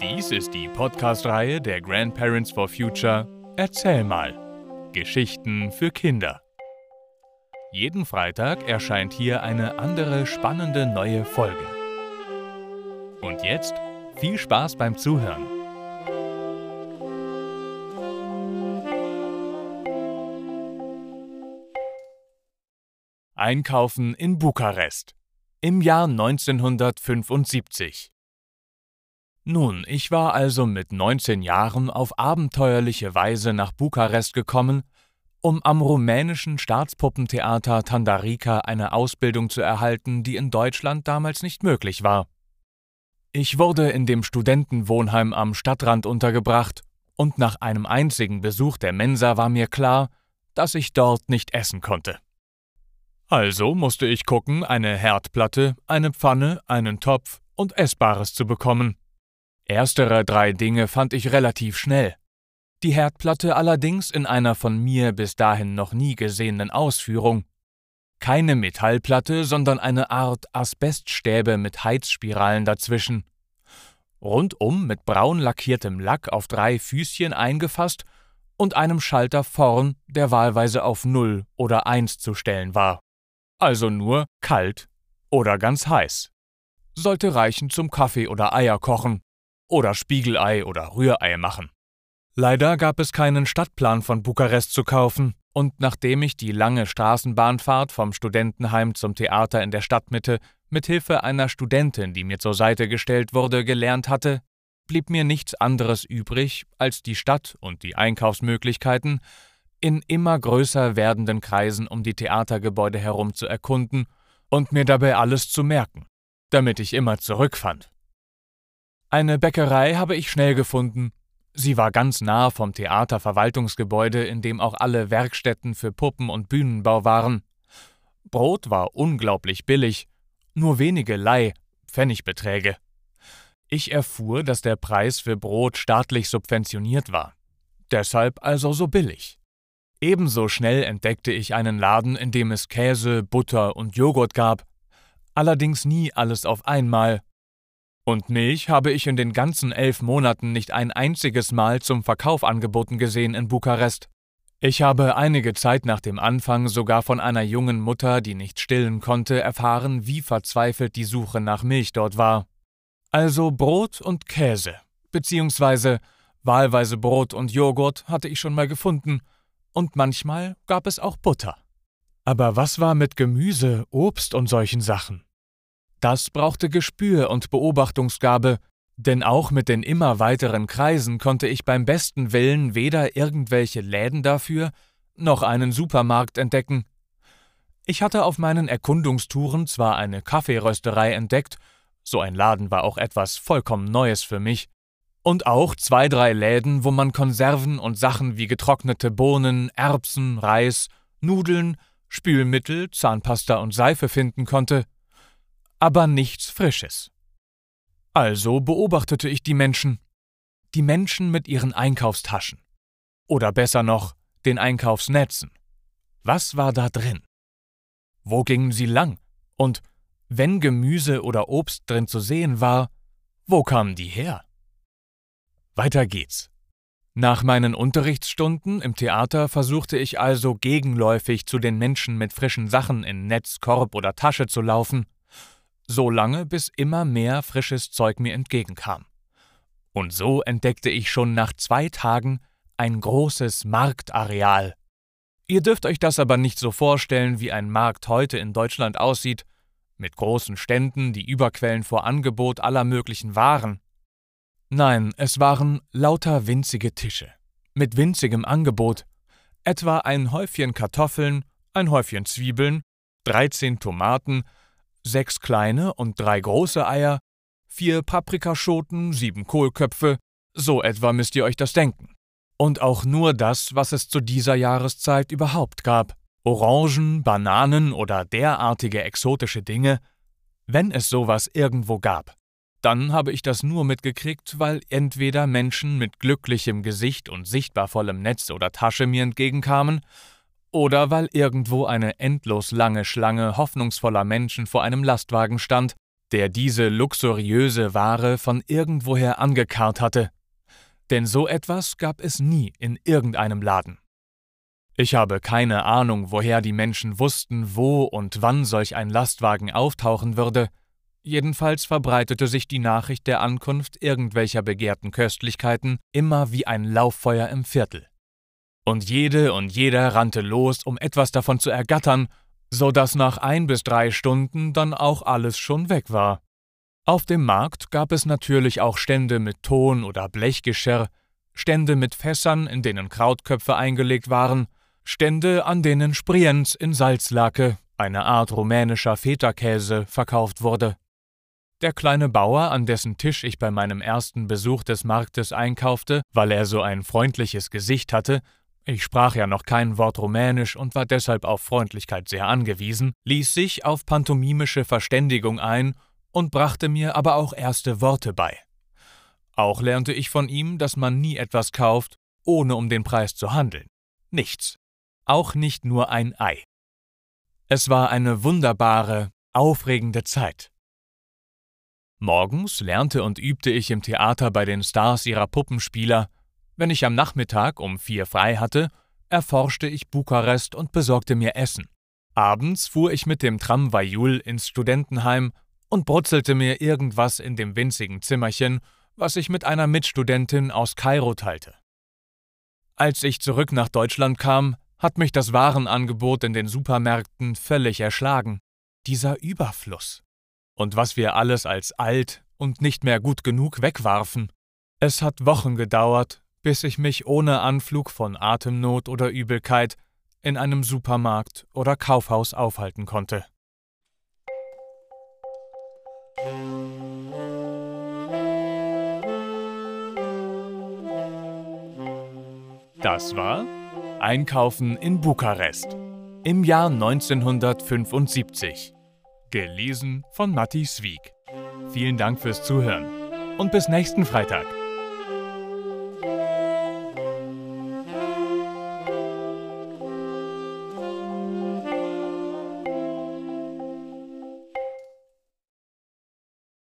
Dies ist die Podcast-Reihe der Grandparents for Future Erzähl mal. Geschichten für Kinder. Jeden Freitag erscheint hier eine andere spannende neue Folge. Und jetzt viel Spaß beim Zuhören. Einkaufen in Bukarest im Jahr 1975. Nun, ich war also mit 19 Jahren auf abenteuerliche Weise nach Bukarest gekommen, um am rumänischen Staatspuppentheater Tandarica eine Ausbildung zu erhalten, die in Deutschland damals nicht möglich war. Ich wurde in dem Studentenwohnheim am Stadtrand untergebracht, und nach einem einzigen Besuch der Mensa war mir klar, dass ich dort nicht essen konnte. Also musste ich gucken, eine Herdplatte, eine Pfanne, einen Topf und Essbares zu bekommen. Erstere drei Dinge fand ich relativ schnell. Die Herdplatte allerdings in einer von mir bis dahin noch nie gesehenen Ausführung. Keine Metallplatte, sondern eine Art Asbeststäbe mit Heizspiralen dazwischen. Rundum mit braun lackiertem Lack auf drei Füßchen eingefasst und einem Schalter vorn, der wahlweise auf Null oder Eins zu stellen war also nur kalt oder ganz heiß. Sollte reichen zum Kaffee oder Eier kochen oder Spiegelei oder Rührei machen. Leider gab es keinen Stadtplan von Bukarest zu kaufen, und nachdem ich die lange Straßenbahnfahrt vom Studentenheim zum Theater in der Stadtmitte mit Hilfe einer Studentin, die mir zur Seite gestellt wurde, gelernt hatte, blieb mir nichts anderes übrig, als die Stadt und die Einkaufsmöglichkeiten in immer größer werdenden Kreisen um die Theatergebäude herum zu erkunden und mir dabei alles zu merken, damit ich immer zurückfand. Eine Bäckerei habe ich schnell gefunden. Sie war ganz nah vom Theaterverwaltungsgebäude, in dem auch alle Werkstätten für Puppen und Bühnenbau waren. Brot war unglaublich billig, nur wenige Leih, Pfennigbeträge. Ich erfuhr, dass der Preis für Brot staatlich subventioniert war. Deshalb also so billig. Ebenso schnell entdeckte ich einen Laden, in dem es Käse, Butter und Joghurt gab, allerdings nie alles auf einmal. Und Milch habe ich in den ganzen elf Monaten nicht ein einziges Mal zum Verkauf angeboten gesehen in Bukarest. Ich habe einige Zeit nach dem Anfang sogar von einer jungen Mutter, die nicht stillen konnte, erfahren, wie verzweifelt die Suche nach Milch dort war. Also Brot und Käse, beziehungsweise wahlweise Brot und Joghurt hatte ich schon mal gefunden, und manchmal gab es auch Butter. Aber was war mit Gemüse, Obst und solchen Sachen? Das brauchte Gespür und Beobachtungsgabe, denn auch mit den immer weiteren Kreisen konnte ich beim besten Willen weder irgendwelche Läden dafür noch einen Supermarkt entdecken. Ich hatte auf meinen Erkundungstouren zwar eine Kaffeerösterei entdeckt, so ein Laden war auch etwas vollkommen Neues für mich, und auch zwei, drei Läden, wo man Konserven und Sachen wie getrocknete Bohnen, Erbsen, Reis, Nudeln, Spülmittel, Zahnpasta und Seife finden konnte, aber nichts Frisches. Also beobachtete ich die Menschen. Die Menschen mit ihren Einkaufstaschen. Oder besser noch, den Einkaufsnetzen. Was war da drin? Wo gingen sie lang? Und wenn Gemüse oder Obst drin zu sehen war, wo kamen die her? Weiter geht's. Nach meinen Unterrichtsstunden im Theater versuchte ich also gegenläufig zu den Menschen mit frischen Sachen in Netz, Korb oder Tasche zu laufen, so lange bis immer mehr frisches Zeug mir entgegenkam. Und so entdeckte ich schon nach zwei Tagen ein großes Marktareal. Ihr dürft euch das aber nicht so vorstellen, wie ein Markt heute in Deutschland aussieht, mit großen Ständen, die überquellen vor Angebot aller möglichen Waren. Nein, es waren lauter winzige Tische, mit winzigem Angebot, etwa ein Häufchen Kartoffeln, ein Häufchen Zwiebeln, 13 Tomaten, sechs kleine und drei große Eier, vier Paprikaschoten, sieben Kohlköpfe, so etwa müsst ihr euch das denken. Und auch nur das, was es zu dieser Jahreszeit überhaupt gab. Orangen, Bananen oder derartige exotische Dinge, wenn es sowas irgendwo gab. Dann habe ich das nur mitgekriegt, weil entweder Menschen mit glücklichem Gesicht und sichtbar vollem Netz oder Tasche mir entgegenkamen, oder weil irgendwo eine endlos lange Schlange hoffnungsvoller Menschen vor einem Lastwagen stand, der diese luxuriöse Ware von irgendwoher angekarrt hatte. Denn so etwas gab es nie in irgendeinem Laden. Ich habe keine Ahnung, woher die Menschen wussten, wo und wann solch ein Lastwagen auftauchen würde, jedenfalls verbreitete sich die Nachricht der Ankunft irgendwelcher begehrten Köstlichkeiten immer wie ein Lauffeuer im Viertel. Und jede und jeder rannte los, um etwas davon zu ergattern, so dass nach ein bis drei Stunden dann auch alles schon weg war. Auf dem Markt gab es natürlich auch Stände mit Ton- oder Blechgeschirr, Stände mit Fässern, in denen Krautköpfe eingelegt waren, Stände, an denen Sprienz in Salzlake, eine Art rumänischer Feta-Käse, verkauft wurde. Der kleine Bauer, an dessen Tisch ich bei meinem ersten Besuch des Marktes einkaufte, weil er so ein freundliches Gesicht hatte, ich sprach ja noch kein Wort Rumänisch und war deshalb auf Freundlichkeit sehr angewiesen, ließ sich auf pantomimische Verständigung ein und brachte mir aber auch erste Worte bei. Auch lernte ich von ihm, dass man nie etwas kauft, ohne um den Preis zu handeln. Nichts. Auch nicht nur ein Ei. Es war eine wunderbare, aufregende Zeit. Morgens lernte und übte ich im Theater bei den Stars ihrer Puppenspieler, wenn ich am Nachmittag um vier frei hatte, erforschte ich Bukarest und besorgte mir Essen. Abends fuhr ich mit dem Tram Vajul ins Studentenheim und brutzelte mir irgendwas in dem winzigen Zimmerchen, was ich mit einer Mitstudentin aus Kairo teilte. Als ich zurück nach Deutschland kam, hat mich das Warenangebot in den Supermärkten völlig erschlagen. Dieser Überfluss. Und was wir alles als alt und nicht mehr gut genug wegwarfen. Es hat Wochen gedauert, bis ich mich ohne Anflug von Atemnot oder Übelkeit in einem Supermarkt oder Kaufhaus aufhalten konnte. Das war Einkaufen in Bukarest im Jahr 1975. Gelesen von Matti Swieg. Vielen Dank fürs Zuhören und bis nächsten Freitag.